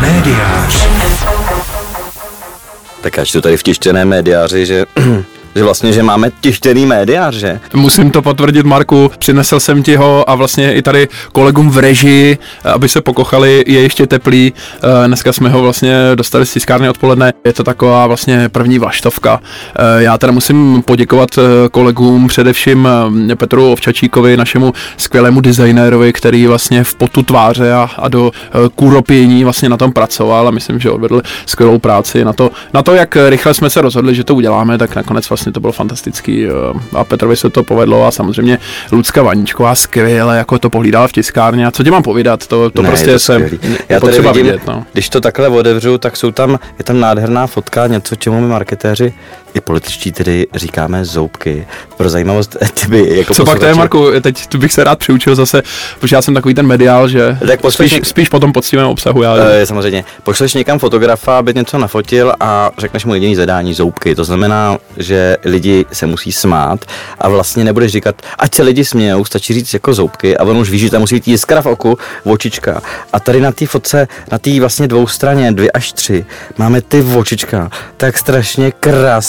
Médiář. Tak já čtu tady v tištěném médiáři, že že vlastně, že máme tištěný médiář, že? Musím to potvrdit, Marku, přinesl jsem ti ho a vlastně i tady kolegům v režii, aby se pokochali, je ještě teplý. Eh, Dneska jsme ho vlastně dostali z tiskárny odpoledne. Je to taková vlastně první vlaštovka. Eh, Já teda musím poděkovat eh, kolegům, především Petru Ovčačíkovi, našemu skvělému designérovi, který vlastně v potu tváře a, a do kůropění vlastně na tom pracoval a myslím, že odvedl skvělou práci na to, na to, jak rychle jsme se rozhodli, že to uděláme, tak nakonec vlastně to bylo fantastický eh, a Petrovi se to povedlo a samozřejmě Lucka Vaníčková skvěle jako to pohlídala v tiskárně a co ti mám povídat, to, to Ne, prostě je to se Já tady potřeba vidím, vidět, no. když to takhle otevřu, tak jsou tam, je tam nádherná fotka, něco, čemu my marketéři i političtí tedy říkáme zoubky. Pro zajímavost, ty by jako Co pak to je, Marku, teď tu bych se rád přiučil zase, protože já jsem takový ten mediál, že Tak spíš, něk- spíš po tom poctivém obsahu já. E, samozřejmě. Pošleš někam fotografa, aby něco nafotil a řekneš mu jediný zadání zoubky. To znamená, že lidi se musí smát a vlastně nebudeš říkat, ať se lidi smějou, stačí říct jako zoubky a on už ví, že tam musí být jiskra v oku, očička. A tady na té fotce, na té vlastně dvou straně, dvě až tři, máme ty očička, tak strašně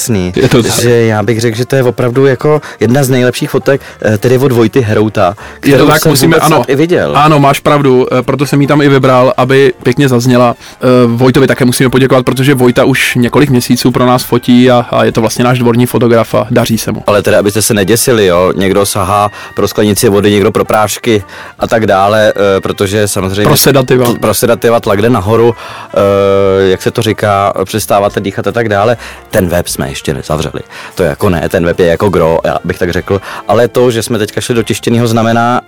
krásný, Je to tak. že já bych řekl, že to je opravdu jako jedna z nejlepších fotek, eh, tedy od Vojty Herouta, Je kterou to tak, jsem musíme, ano, i viděl. ano, máš pravdu, eh, proto jsem ji tam i vybral, aby pěkně zazněla. Eh, Vojtovi také musíme poděkovat, protože Vojta už několik měsíců pro nás fotí a, a je to vlastně náš dvorní fotograf a daří se mu. Ale teda, abyste se neděsili, jo, někdo sahá pro sklenici vody, někdo pro prášky a tak dále, protože samozřejmě... Pro sedativa. Pro sedativa tlak jde nahoru, jak se to říká, přestáváte dýchat a tak dále. Ten web jsme ještě nezavřeli. To je jako ne, ten web je jako gro, já bych tak řekl. Ale to, že jsme teďka šli do tištěného, znamená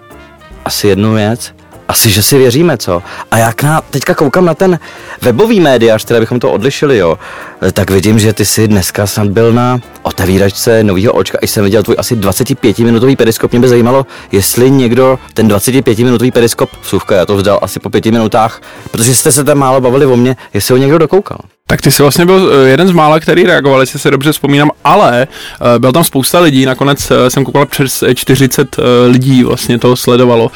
asi jednu věc, asi, že si věříme, co? A jak na, teďka koukám na ten webový médiář, které bychom to odlišili, jo, tak vidím, že ty jsi dneska snad byl na otevíračce nového očka, i jsem viděl tvůj asi 25-minutový periskop. Mě by zajímalo, jestli někdo ten 25-minutový periskop, vsuvka, já to vzdal asi po pěti minutách, protože jste se tam málo bavili o mně, jestli ho někdo dokoukal. Tak ty jsi vlastně byl eh, jeden z mála, který reagoval, jestli se dobře vzpomínám, ale eh, byl tam spousta lidí, nakonec eh, jsem koukal přes eh, 40 eh, lidí vlastně to sledovalo,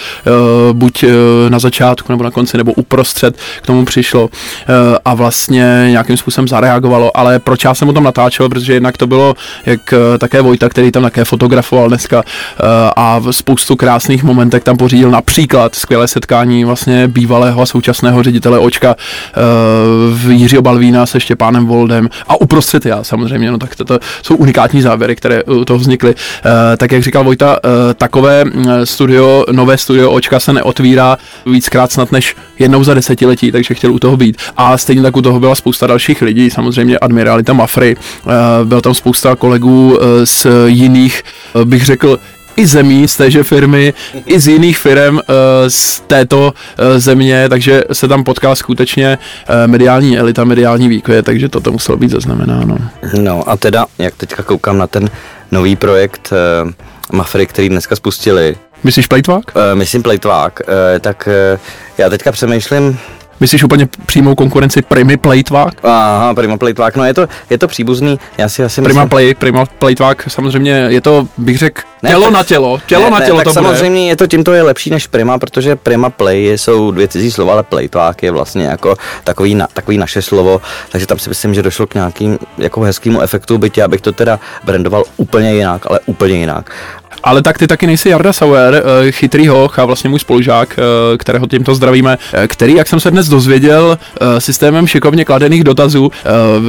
buď na začátku nebo na konci nebo uprostřed k tomu přišlo. A vlastně nějakým způsobem zareagovalo, ale proč já jsem o tom natáčel, protože jednak to bylo jak také Vojta, který tam také fotografoval dneska a spoustu krásných momentek tam pořídil například skvělé setkání vlastně bývalého a současného ředitele Očka v Jiřího Balvína se Štěpánem Voldem a uprostřed já samozřejmě, no tak to, to jsou unikátní závěry, které u toho vznikly. Eh, tak jak říkal Vojta, eh, takové mm, studio, nové studio Očka se neotvírá víckrát snad než jednou za desetiletí, takže chtěl u toho být. A stejně tak u toho byla spousta dalších lidí, samozřejmě admiralita Mafry, eh, byl tam spousta kolegů z jiných, bych řekl, i zemí z téže firmy, i z jiných firm z této eh, země, takže se tam potkala skutečně eh, mediální elita, mediální výkvět, takže toto muselo být zaznamenáno. No a teda, jak teďka koukám na ten nový projekt Mafry, který dneska spustili, Myslíš plejtvák? myslím Plejtvák, tak já teďka přemýšlím, Myslíš úplně přímou konkurenci Primy Plejtvák? Aha, Prima Plejtvák, no je to, je to příbuzný, já si asi Prima myslím... Play, Prima Plejtvák, samozřejmě je to, bych řekl, Ne, tělo tak- na tělo, tělo ne, na ne, tělo tak to bude. samozřejmě je to tímto je lepší než Prima, protože Prima Play jsou dvě cizí slova, ale Playtvák je vlastně jako takový, na, takový naše slovo, takže tam si myslím, že došlo k nějakým jako hezkému efektu, byť já bych to teda brandoval úplně jinak, ale úplně jinak. Ale tak ty taky nejsi Jarda Sauer, eh, chytrý hoch a vlastně můj spolužák, eh, kterého tímto zdravíme, eh, který, jak jsem se dnes dozvěděl, systémem šikovně kladených dotazů,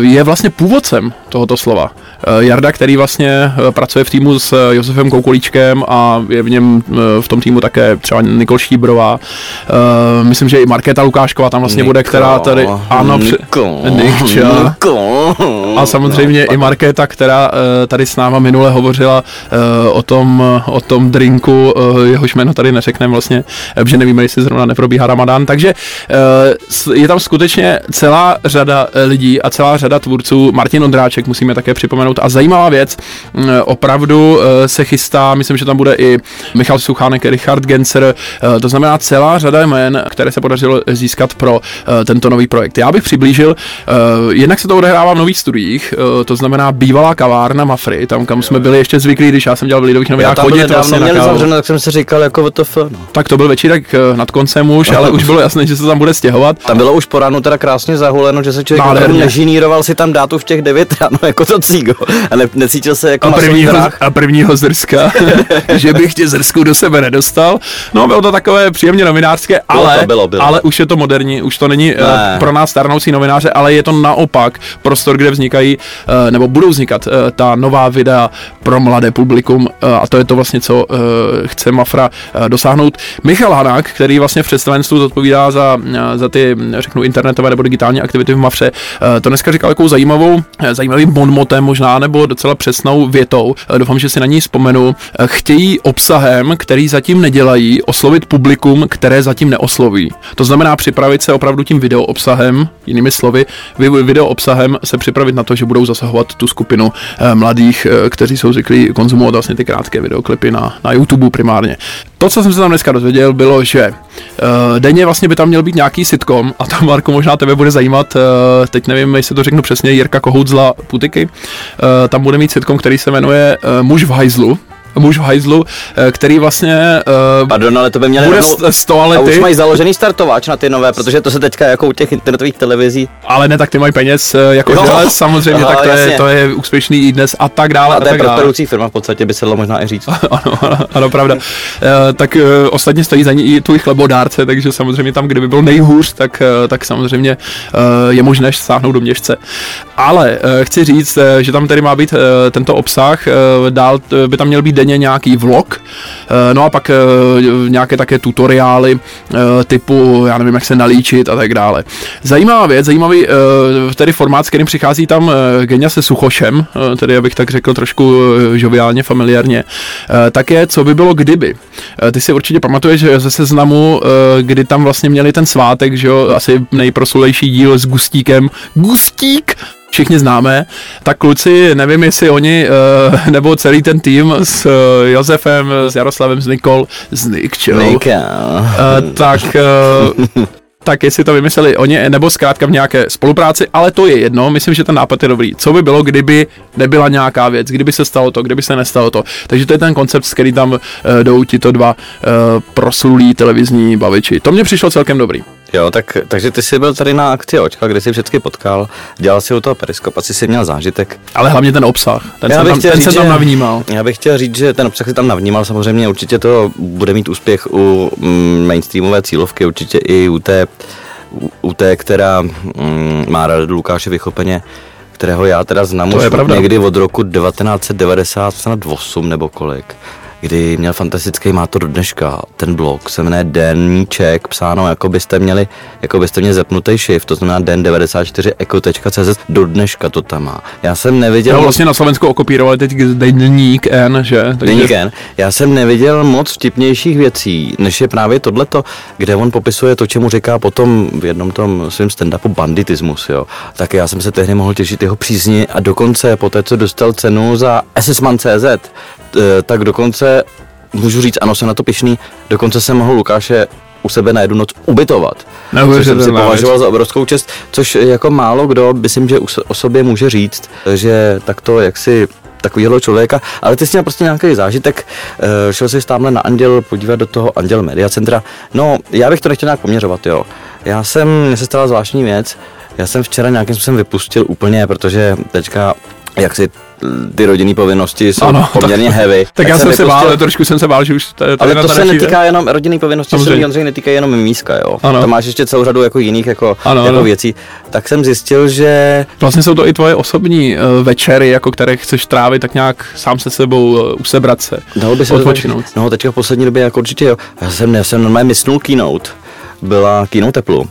je vlastně původcem tohoto slova. Jarda, který vlastně pracuje v týmu s Josefem Koukolíčkem a je v něm v tom týmu také třeba Nikol Štíbrová. Myslím, že i Markéta Lukášková tam vlastně bude, která tady... Ano, při- Niko, Nikča. Niko. A samozřejmě No, i Markéta, která tady s náma minule hovořila o tom, o tom drinku, eh, jehož jméno tady neřekneme vlastně, eh, protože nevíme, jestli zrovna neprobíhá ramadán. Takže eh, je tam skutečně celá řada eh, lidí a celá řada tvůrců. Martin Ondráček musíme také připomenout. A zajímavá věc, mm, opravdu eh, se chystá, myslím, že tam bude i Michal Suchánek, Richard Gencer, eh, to znamená celá řada jmén, které se podařilo získat pro eh, tento nový projekt. Já bych přiblížil, eh, jednak se to odehrává v nových studiích, eh, to znamená bývalá kavárna Mafry, tam kam jsme byli ještě zvyklí, když já jsem dělal v Lidových novinách tak chodit vlastně měli na kávu. zavřeno, tak jsem si říkal jako WTF, no. Tak to byl večírek eh, nad koncem už, ale už bylo jasné, že se tam bude stěhovat. Tam bylo už po ránu teda krásně zahuleno, že se člověk jako Nádherně. nežiníroval si tam dát už těch 9 ráno jako to cígo a ne, necítil se jako A prvního, a prvního zrska, že bych tě zrsku do sebe nedostal. No, bylo to takové příjemně novinářské, Bylo to, ale, bylo, bylo. ale už je to moderní, už to není Ne. uh, pro nás starnoucí novináře, ale je to naopak prostor, kde vznikají, uh, nebo budou vznikat uh, ta nová videa pro mladé publikum uh, a to je to vlastně, co uh, chce Mafra uh, dosáhnout. Michal Hanák, který vlastně v představenstvu zodpovídá za, uh, za ty, řeknu, internetové nebo digitální aktivity v Mafře, uh, to dneska říkal takovou zajímavou, eh, zajímavým bonmotem možná, nebo docela přesnou větou, eh, doufám, že si na ní vzpomenu, Eh, chtějí obsahem, který zatím nedělají, oslovit publikum, které zatím neosloví. To znamená připravit se opravdu tím video obsahem, jinými slovy, vy- video obsahem se připravit na to, že budou zasahovat tu skupinu mladých, kteří jsou zvyklí konzumovat vlastně ty krátké videoklipy na, na YouTube primárně. To, co jsem se tam dneska dozvěděl, bylo, že uh, denně vlastně by tam měl být nějaký sitcom, a to Marko možná tebe bude zajímat, uh, teď nevím, jestli to řeknu přesně, Jirka Kohout z La Putiky, uh, tam bude mít sitcom, který se jmenuje uh, Muž v hajzlu, muž v hajzlu, eh, který vlastně uh, Pardon, ale to by měli bude rovnou- z, z A už toalety, mají založený startováč na ty nové, protože to se teďka jako u těch internetových televizí. ale ne, tak ty mají peněz eh, jako Jo. želez, samozřejmě, Aha, tak to je, to je úspěšný i dnes a tak dále. A A, to je prosperující firma v podstatě, by se dalo možná i říct. ano, ano, ano, pravda. E, tak e, ostatně stojí za ní i tvůj chlebodárce, takže samozřejmě tam, kde by byl nejhůř, tak, e, tak samozřejmě e, je možné sáhnout do měšce. Ale e, chci říct, e, že tam tedy má být e, tento obsah, e, dál e, by tam měl být denně nějaký vlog, e, no a pak e, nějaké také tutoriály e, typu, já nevím, jak se nalíčit a tak dále. Zajímavá věc, zajímavý tedy formát, s kterým přichází tam Genia se Suchošem, tedy abych tak řekl trošku žoviálně, familiárně, tak je, co by bylo kdyby. Ty si určitě pamatuješ že ze seznamu, kdy tam vlastně měli ten svátek, že jo, asi nejprosulejší díl s Gustíkem. Gustík! Všichni známe, tak kluci, nevím jestli oni, e, nebo celý ten tým s e, Josefem, s Jaroslavem, s Nikol, s Nikčou. Uh, tak, tak jestli to vymysleli oni, nebo zkrátka v nějaké spolupráci, ale to je jedno, myslím, že ten nápad je dobrý. Co by bylo, kdyby nebyla nějaká věc, kdyby se stalo to, kdyby se nestalo to. Takže to je ten koncept, s který tam uh, jdou tito dva uh, proslulí televizní baviči. To mě přišlo celkem dobrý. Jo, tak, takže ty jsi byl tady na akci Očka, kde jsi všechny potkal, dělal si u toho periskop, asi jsi měl zážitek. Ale hlavně ten obsah, ten Já jsem bych tam, ten říct, jsem tam navnímal. Já bych chtěl říct, že ten obsah si tam navnímal, samozřejmě určitě to bude mít úspěch u mm, mainstreamové cílovky, určitě i u té, u, u té která mm, má Radu Lukáše Vychopeně, kterého já teda znám To už je pravda. někdy od roku 1998 nebo kolik kdy měl fantastický, má to do dneška, ten blog se jmenuje Deníček, psáno, jako byste měli, jako byste měli zepnutý shift, to znamená den94eco.cz, do dneška to tam má. Já jsem neviděl... Moc- vlastně na Slovensku okopírovali teď deník N, že? Takže- Deník N. Já jsem neviděl moc vtipnějších věcí, než je právě tohleto, kde on popisuje to, čemu říká potom v jednom tom svém stand-upu banditismus, jo. Tak já jsem se tehdy mohl těšit jeho přízni a dokonce po té, co dostal cenu za SSman.cz, t- tak dokonce, můžu říct, ano, jsem na to pišný, dokonce jsem mohl Lukáše u sebe na jednu noc ubytovat. Což jsem si Neuvěřitelná věc. považoval za obrovskou čest, což jako málo kdo, myslím, že o sobě může říct, že takto jaksi takovýhle člověka, ale ty jsi měl prostě nějaký zážitek, eh, šel jsi tamhle na Anděl podívat do toho Anděl Media Centra. No, já bych to nechtěl nějak poměřovat, jo. Já jsem, mně se stala zvláštní věc, já jsem včera nějakým způsobem vypustil úplně, protože teďka, jak si ty rodinné povinnosti jsou Ano, poměrně heavy. Tak já jsem se vypustil- bál, trošku jsem se bál, že už tady ale to se netýká jenom rodinný povinnosti, se Samozřejmě. Netýká jenom míska, jo. Ano. To máš ještě celou řadu jako jiných jako, Ano, jako ano. věcí. Tak jsem zjistil, že Vlastně jsou to i tvoje osobní uh, večery, jako které chceš trávit tak nějak sám se sebou, uh, usebrat se, dalo by se to odpočinout. tak- No, teďka v poslední době jako určitě jo. Já jsem, já jsem normálně mysnul keynote. Byla keynote teplu.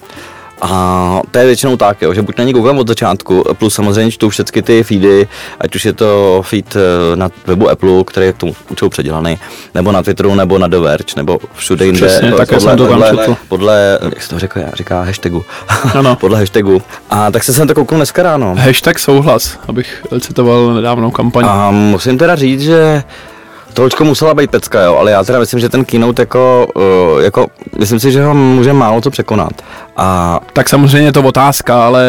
A to je většinou tak, jo, že buď na ní koukám od začátku, plus samozřejmě čtu všechny ty feedy, ať už je to feed eh, na webu Apple, který je k tomu účelu předělaný, nebo na Twitteru, nebo na The Verge, nebo všude jinde. Přesně, eh, také jsem to podle, četl. podle, jak se to říká, říká hashtagu. Ano. podle hashtagu. A tak jsem se na to koukal dneska ráno. Hashtag souhlas, abych citoval nedávnou kampaň. A musím teda říct, že Točko musela být pecka, jo, ale já teda myslím, že ten keynote jako, uh, jako myslím si, že ho může málo co překonat. A tak samozřejmě je to otázka, ale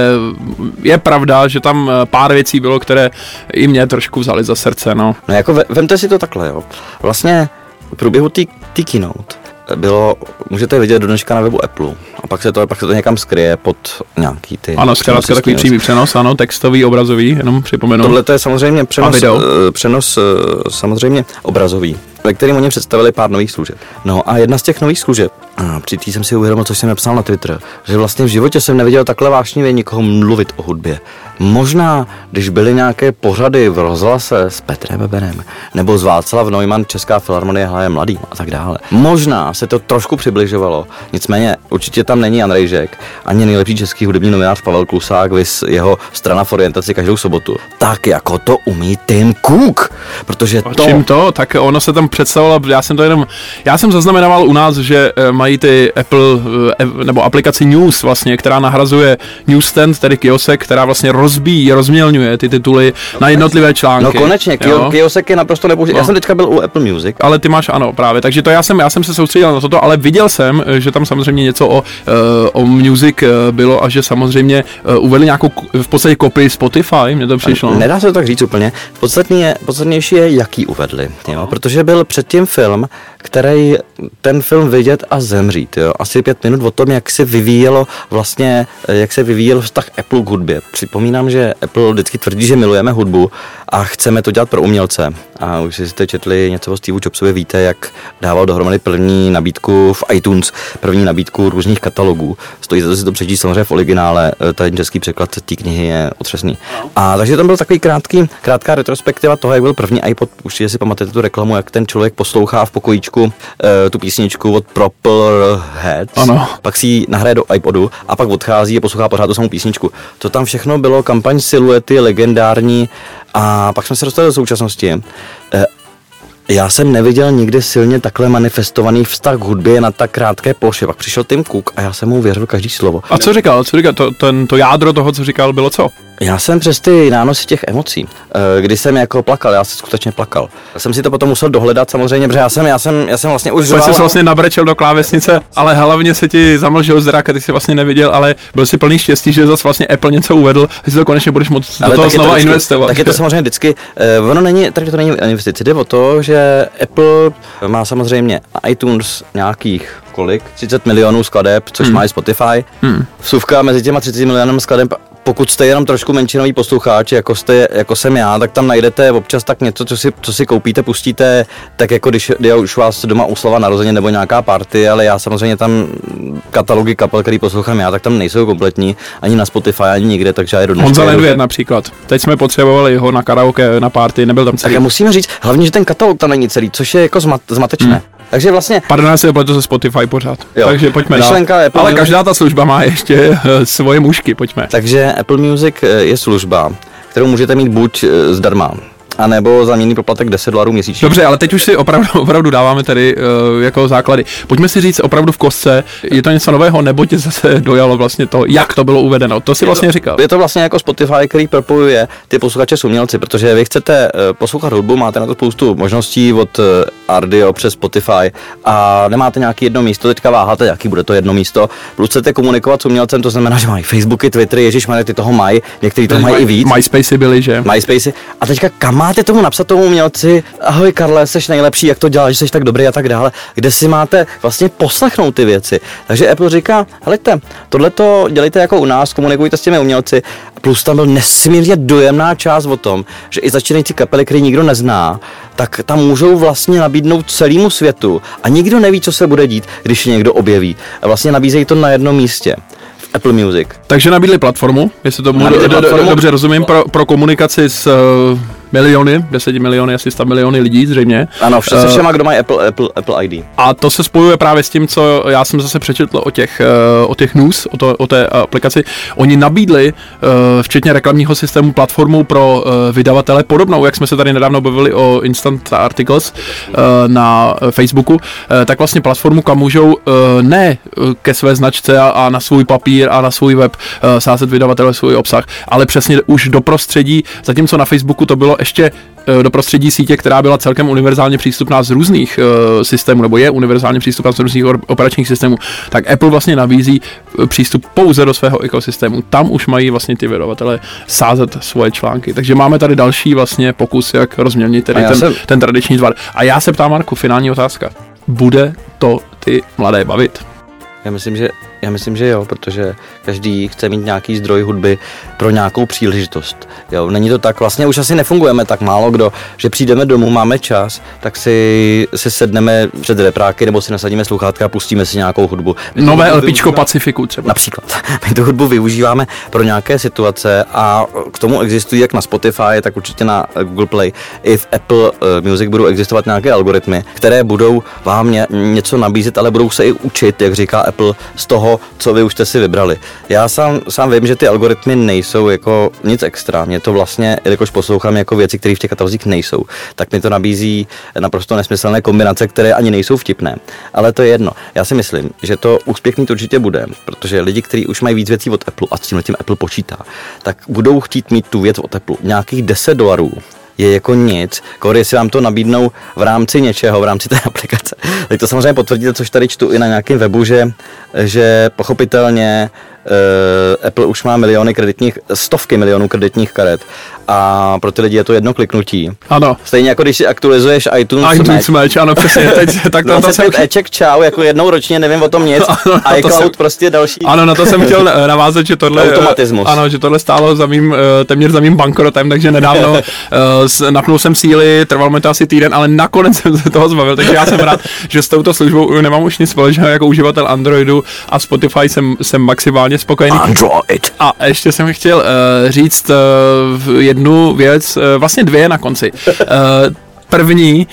je pravda, že tam eh, pár věcí bylo, které i mě trošku vzali za srdce, no. No jako ve, vemte si to takhle, jo. Vlastně v průběhu té keynote bylo, můžete vidět do dneška na webu Apple. A pak se to, pak se to někam skryje pod nějaký ty... Ano, zkrátka takový přímý přenos, ano, textový, obrazový, jenom připomenu. Tohle to je samozřejmě přenos, eh, přenos eh, samozřejmě obrazový ve kterém oni představili pár nových služeb. No a jedna z těch nových služeb, a při jsem si uvědomil, co jsem napsal na Twitter, že vlastně v životě jsem neviděl takhle vášnivě nikoho mluvit o hudbě. Možná, když byly nějaké pořady v rozhlase s Petrem Beberem, nebo z Václav Neumann Česká filharmonie hraje mladý a tak dále. Možná se to trošku přibližovalo, nicméně určitě tam není Jan Rejžek, ani nejlepší český hudební novinář Pavel Klusák, vys jeho strana v orientaci každou sobotu. Tak jako to umí Tim Cook, protože to... Čím to? Tak ono se tam představoval, já jsem to jenom, já jsem zaznamenal u nás, že eh, mají ty Apple eh, nebo aplikaci News vlastně, která nahrazuje Newsstand, tedy kiosek, která vlastně rozbíjí, rozmělňuje ty tituly no, na jednotlivé články. No konečně, jo? kiosek je naprosto nepoužitý. No. Já jsem teďka byl u Apple Music. Ale ty máš ano, právě. Takže to já jsem, já jsem se soustředil na toto, ale viděl jsem, eh, že tam samozřejmě něco o, o Music bylo a že samozřejmě uvedli nějakou v podstatě kopii Spotify, mně to přišlo. Nedá se to tak říct úplně. Podstatně je, podstatnější je, jaký uvedli, jo? protože byl předtím film, který ten film vidět a zemřít. Jo? Asi pět minut o tom, jak se vyvíjelo vlastně, jak se vyvíjel vztah Apple k hudbě. Připomínám, že Apple vždycky tvrdí, že milujeme hudbu a chceme to dělat pro umělce. A už jste četli něco o Steve Jobsovi, víte, jak dával dohromady první nabídku v iTunes, první nabídku různých katalogů. Stojí za to si to přečíst samozřejmě v originále, ten český překlad té knihy je otřesný. A takže tam byl takový krátký, krátká retrospektiva toho, jak byl první iPod. Už si pamatujete tu reklamu, jak ten člověk poslouchá v pokojíčku uh, tu písničku od Proper Heads, ano. pak si ji nahraje do iPodu a pak odchází a poslouchá pořád tu samou písničku. To tam všechno bylo kampaň siluety, legendární a pak jsme se dostali do současnosti. Uh, já jsem neviděl nikdy silně takhle manifestovaný vztah k hudbě na tak krátké ploše. Pak přišel Tim Cook a já jsem mu věřil každý slovo. A co říkal? Co říkal? To, ten, to jádro toho, co říkal, bylo co? Já jsem přes ty nánosy těch emocí, eh, kdy jsem jako plakal, já jsem skutečně plakal. Já jsem si to potom musel dohledat samozřejmě, protože já jsem, já jsem, já jsem vlastně už... Jsi se vlastně nabrečel do klávesnice, ale hlavně se ti zamlžil zrak a ty jsi vlastně neviděl, ale byl si plný štěstí, že zase vlastně Apple něco uvedl, že si to konečně budeš moct do toho znova to vždycky, investovat. Tak je to samozřejmě vždycky, uh, ono není, tady to není investice, jde o to, že Apple má samozřejmě iTunes nějakých kolik? 30 milionů skladeb, což hmm. má i Spotify. Hmm. Vsuvka mezi těma 30 milionů skladeb pokud jste jenom trošku menšinový posluchač, jako, jste, jako jsem já, tak tam najdete občas tak něco, co si, co si koupíte, pustíte, tak jako když je už vás doma uslava narozeně nebo nějaká party, ale já samozřejmě tam katalogy kapel, který poslouchám já, tak tam nejsou kompletní, ani na Spotify, ani nikde, takže já je do Honza Ledvěd například. Teď jsme potřebovali ho na karaoke, na party, nebyl tam celý. Tak musíme říct, hlavně, že ten katalog tam není celý, což je jako zmat, zmatečné. Hmm. Takže vlastně... Pardon, já si pletu se Spotify pořád. Jo. Takže pojďme dál. Apple Ale každá ta služba má ještě eh, svoje mušky, pojďme. Takže Apple Music eh, je služba, kterou můžete mít buď eh, zdarma, a nebo za měný poplatek 10 dolarů měsíčně. Dobře, ale teď už si opravdu, opravdu dáváme tady uh, jako základy. Pojďme si říct opravdu v kostce, je to něco nového, nebo tě zase dojalo vlastně to, jak to bylo uvedeno. To si je vlastně to, říkal. Je to vlastně jako Spotify, který propojuje ty posluchače s umělci, protože vy chcete uh, poslouchat hudbu, máte na to spoustu možností od uh, Ardio přes Spotify a nemáte nějaký jedno místo, teďka váháte, jaký bude to jedno místo. Plus chcete komunikovat s umělcem, to znamená, že mají Facebooky, Twittery, Ježíš, ty toho mají, někteří to mají i víc. MySpace byli, že? MySpace. A teďka kam máte tomu napsat tomu umělci, ahoj Karle, jsi nejlepší, jak to děláš, jsi tak dobrý a tak dále, kde si máte vlastně poslechnout ty věci. Takže Apple říká, helejte, tohle to dělejte jako u nás, komunikujte s těmi umělci. Plus tam byl nesmírně dojemná část o tom, že i začínající kapely, který nikdo nezná, tak tam můžou vlastně nabídnout celému světu a nikdo neví, co se bude dít, když někdo objeví. A vlastně nabízejí to na jednom místě. Apple Music. Takže nabídli platformu, jestli to do, do, do, dobře rozumím, pro, pro komunikaci s uh, miliony, 10 miliony, asi 100 miliony lidí zřejmě. Ano, se uh, všema, kdo mají Apple, Apple, Apple ID. A to se spojuje právě s tím, co já jsem zase přečetl o těch, uh, o těch news, o, to, o té aplikaci. Oni nabídli, včetně reklamního systému, platformu pro vydavatele podobnou, jak jsme se tady nedávno bavili o Instant Articles na Facebooku, tak vlastně platformu, kam můžou ne ke své značce a, na svůj papír a na svůj web sázet vydavatele svůj obsah, ale přesně už do prostředí, zatímco na Facebooku to bylo dostalo ještě eh, do prostředí sítě, která byla celkem univerzálně přístupná z různých uh, systémů, nebo je univerzálně přístupná z různých operačních systémů, tak Apple vlastně nabízí přístup pouze do svého ekosystému. Tam už mají vlastně ty vydavatelé sázet svoje články. Takže máme tady další vlastně pokus, jak rozmělnit tedy ten, jsem... ten tradiční tvar. A já se ptám, Marku, finální otázka. Bude to ty mladé bavit? Já myslím, že já myslím, že jo, protože každý chce mít nějaký zdroj hudby pro nějakou příležitost. Jo, není to tak, vlastně už asi nefungujeme tak málo kdo, že přijdeme domů, máme čas, tak si, si sedneme před repráky nebo si nasadíme sluchátka a pustíme si nějakou hudbu. My Nové LPčko Pacifiku třeba. Například. My tu hudbu využíváme pro nějaké situace a k tomu existují jak na Spotify, tak určitě na Google Play. I v Apple eh, Music budou existovat nějaké algoritmy, které budou vám něco nabízet, ale budou se i učit, jak říká Apple, z toho, co vy už jste si vybrali. Já sám, sám vím, že ty algoritmy nejsou jako nic extra. Mě to vlastně, jelikož poslouchám jako věci, které v těch katalozích nejsou, tak mi to nabízí naprosto nesmyslné kombinace, které ani nejsou vtipné. Ale to je jedno. Já si myslím, že to úspěch mít určitě bude, protože lidi, kteří už mají víc věcí od Apple a s tím tím Apple počítá, tak budou chtít mít tu věc od Apple. Nějakých 10 dolarů je jako nic. Kor, jestli vám to nabídnou v rámci něčeho, v rámci té aplikace, tak to samozřejmě potvrdíte, což tady čtu i na nějakém webu, že, že pochopitelně uh, Apple už má miliony kreditních, stovky milionů kreditních karet a pro ty lidi je to jedno kliknutí. Ano. Stejně jako když si aktualizuješ iTunes, iTunes Match, ano, přesně. Teď, tak to, to jsem... Eček čau, jako jednou ročně, nevím o tom nic. Ano, a iCloud jsem... prostě další. Ano, na to jsem chtěl navázat, že tohle... Automatismus. Ano, že tohle stálo za mým, eh, téměř za mým bankrotem, takže nedávno uh, napnul jsem síly, trvalo mi to asi týden, ale nakonec jsem se toho zbavil, takže já jsem rád, že s touto službou nemám už nic společného jako uživatel Androidu a Spotify jsem, jsem maximálně spokojený. Android. A ještě jsem chtěl uh, říct uh, jednu věc, uh, vlastně dvě na konci. Uh, První,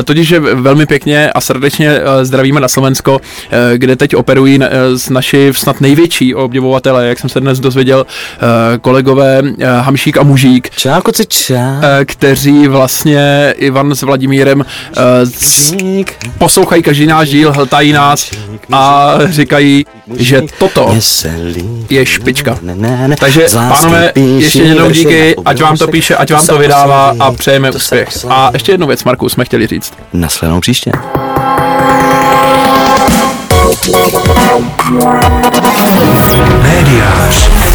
eh, totiž že velmi pěkně a srdečně eh, zdravíme na Slovensko, eh, kde teď operují naši snad největší obdivovatele, jak jsem se dnes dozvěděl, kolegové Hamšík a Mužík. Čau, koci, čau. Kteří vlastně Ivan s Vladimírem poslouchají každý náš díl, hltají nás a říkají, že toto je špička. Takže pánové, ještě jednou díky, ať vám to píše, ať vám to vydává a přejeme úspěch. A ještě jednu věc, Marku, jsme chtěli říct. Nasledanou příště. Médiář.